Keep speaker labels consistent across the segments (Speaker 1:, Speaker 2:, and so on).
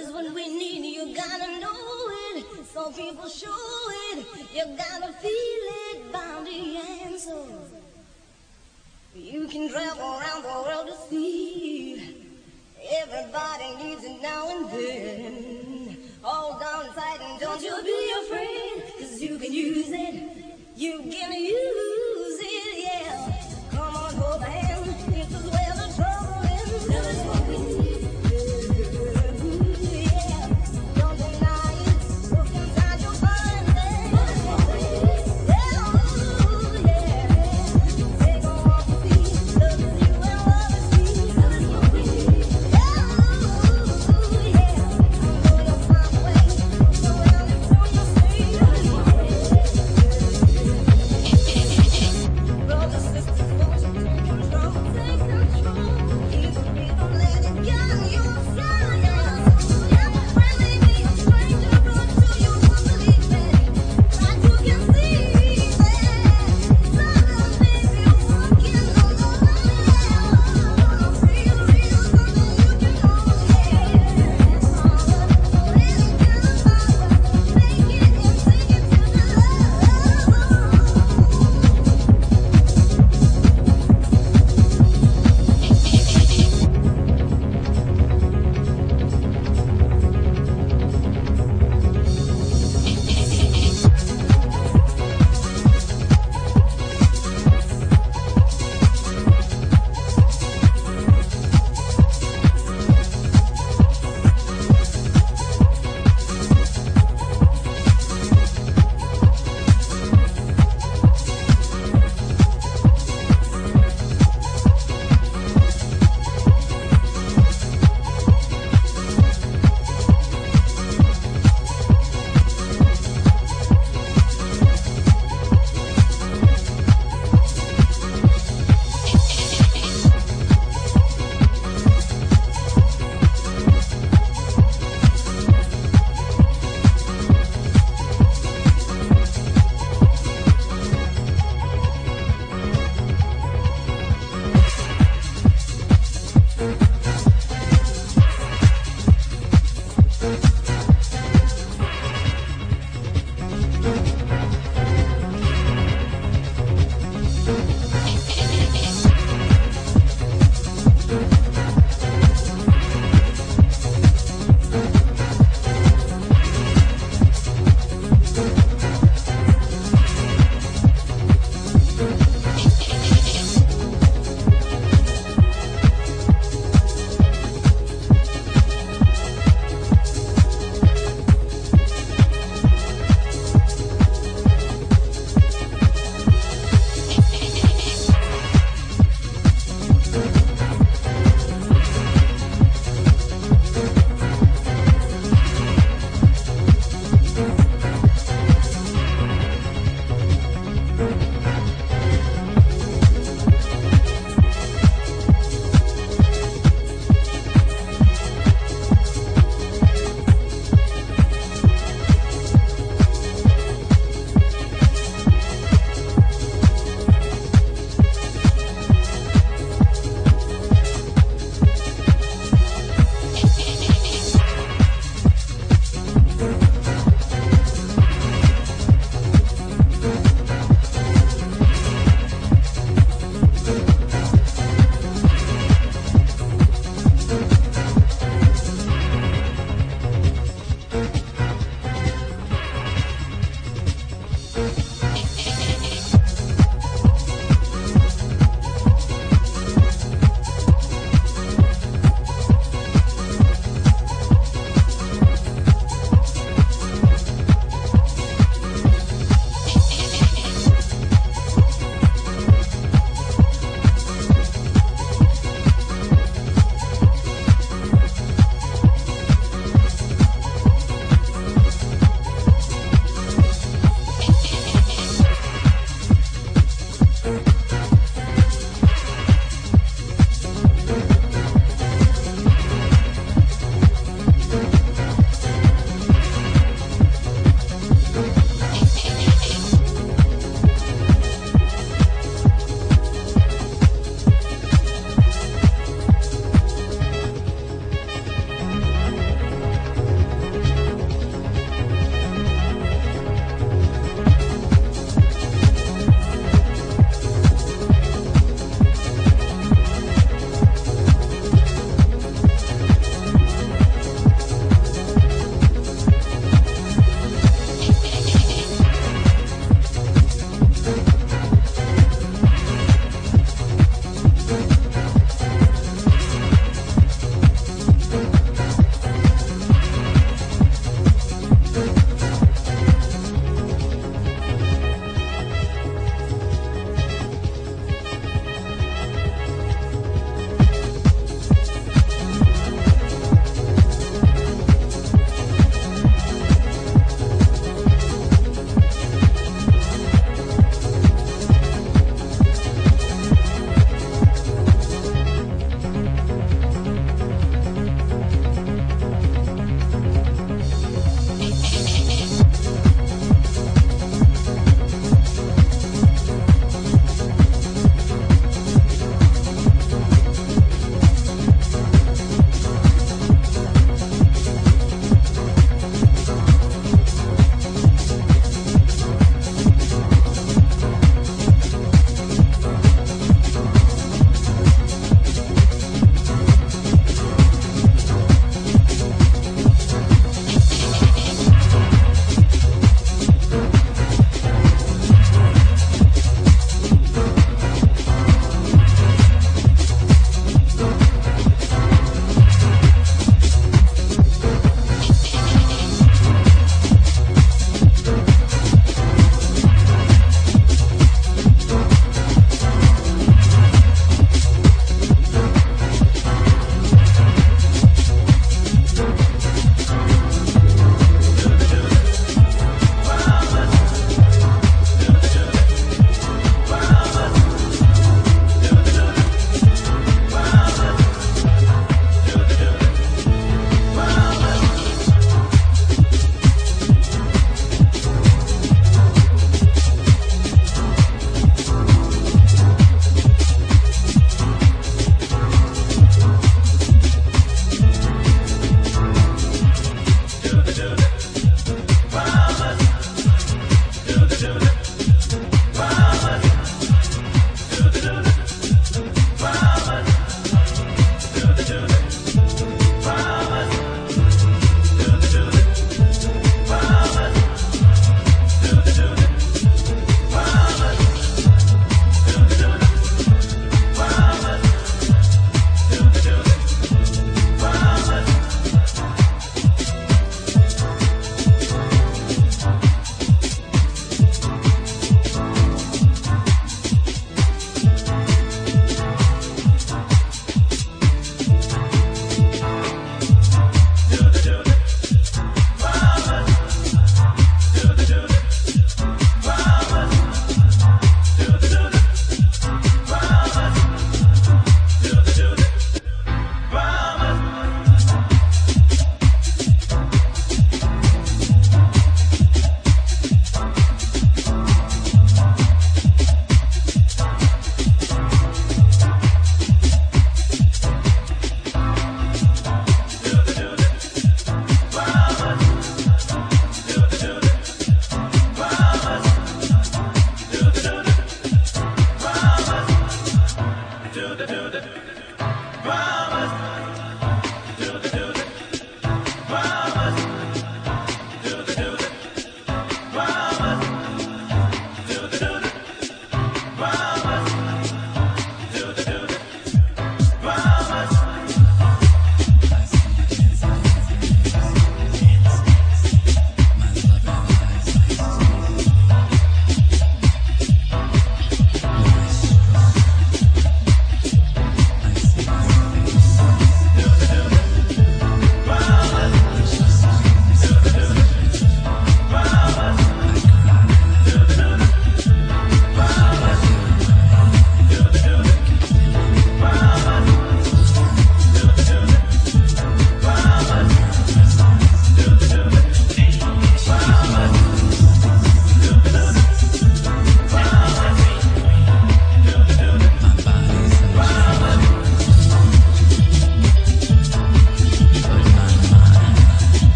Speaker 1: Cause when we need you, you gotta know it. Some people show it. You gotta feel it, body the answer. You can travel around the world to see. Everybody needs it now and then. Hold on tight and don't you be afraid. Cause you can use it. You can use it.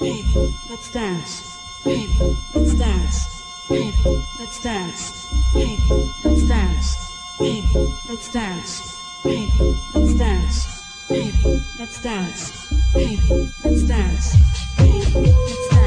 Speaker 1: Baby, let's dance, baby, let's dance, baby, let's dance, baby, let's dance, baby, let's dance, baby, let's dance, baby, let's dance, baby, let's dance, baby, let's dance,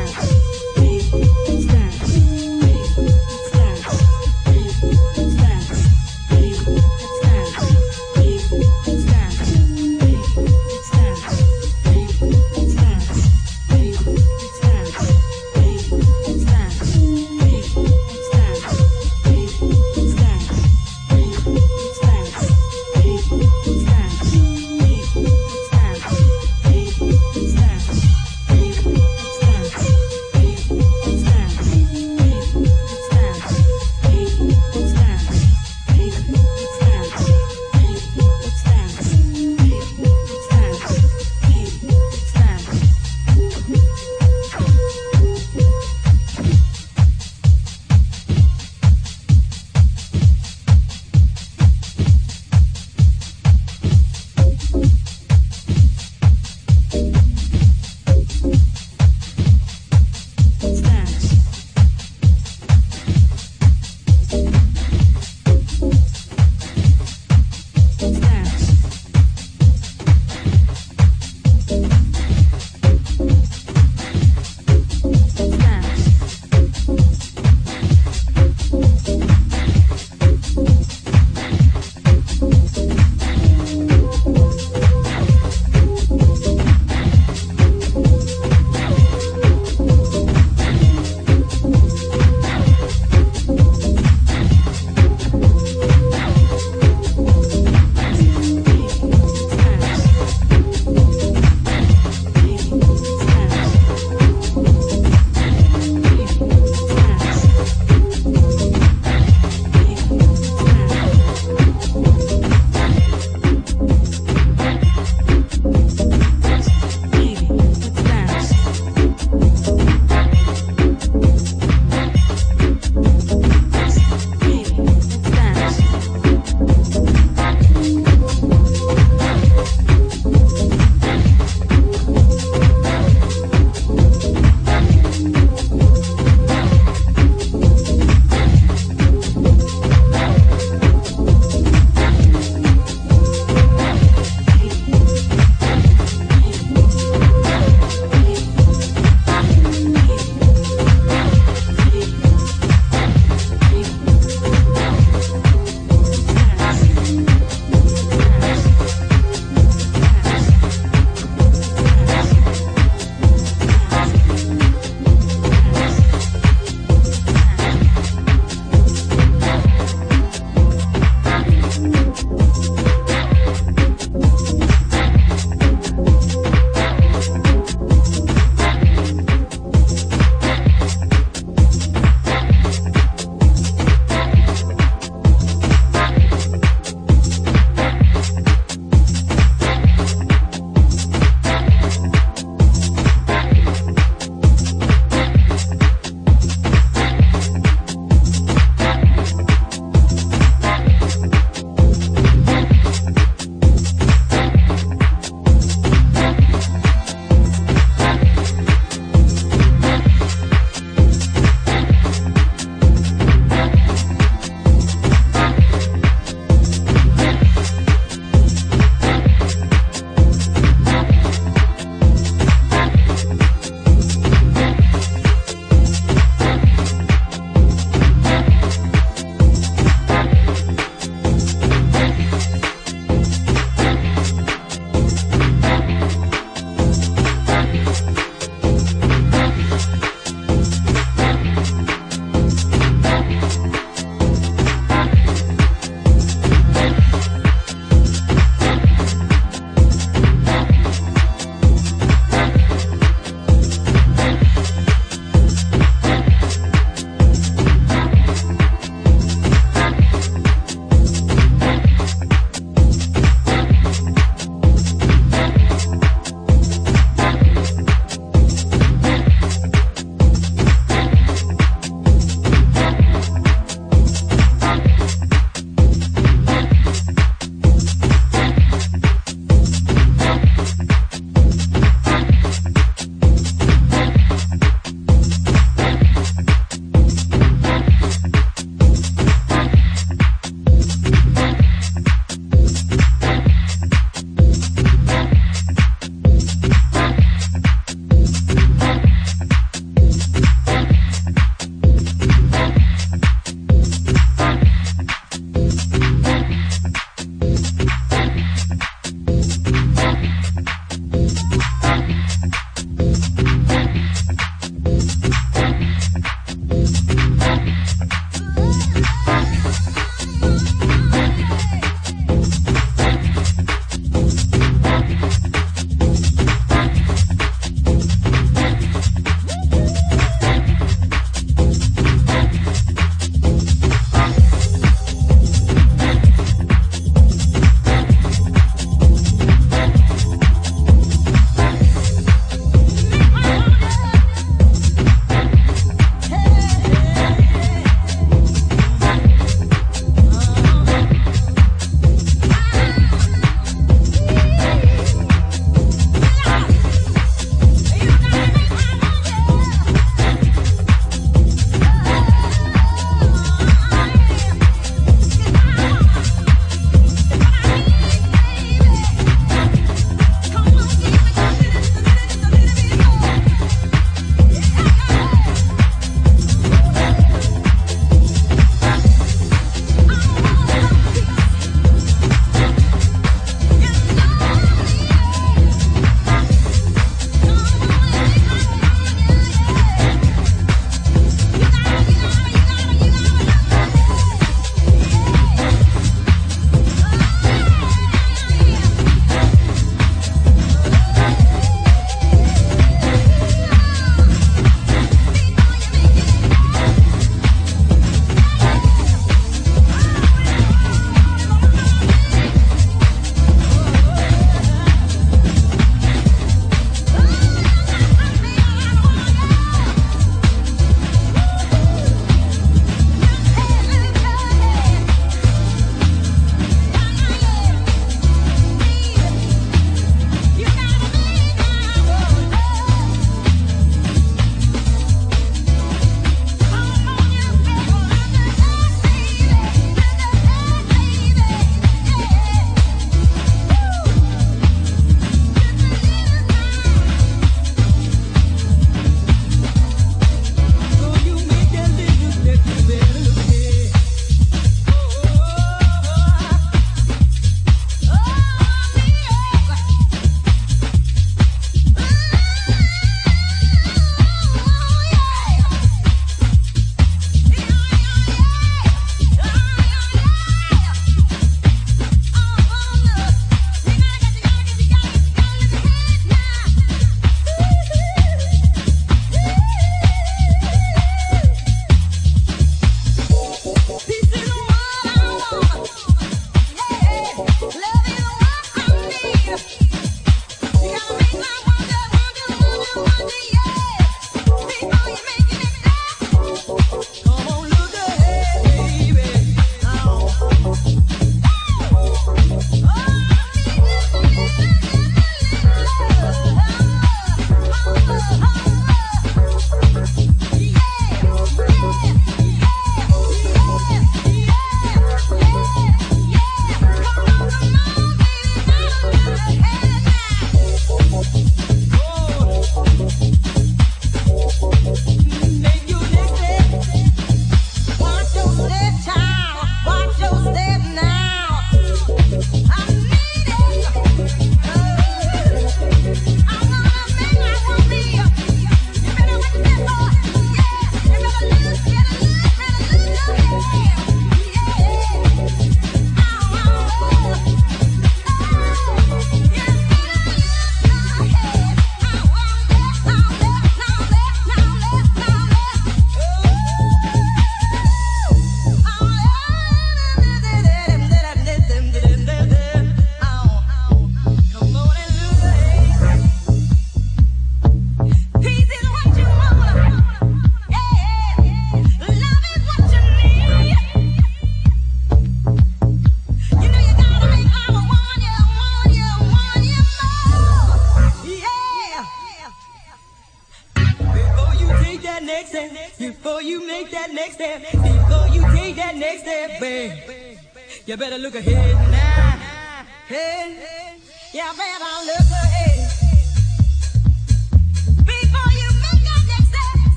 Speaker 1: you better look ahead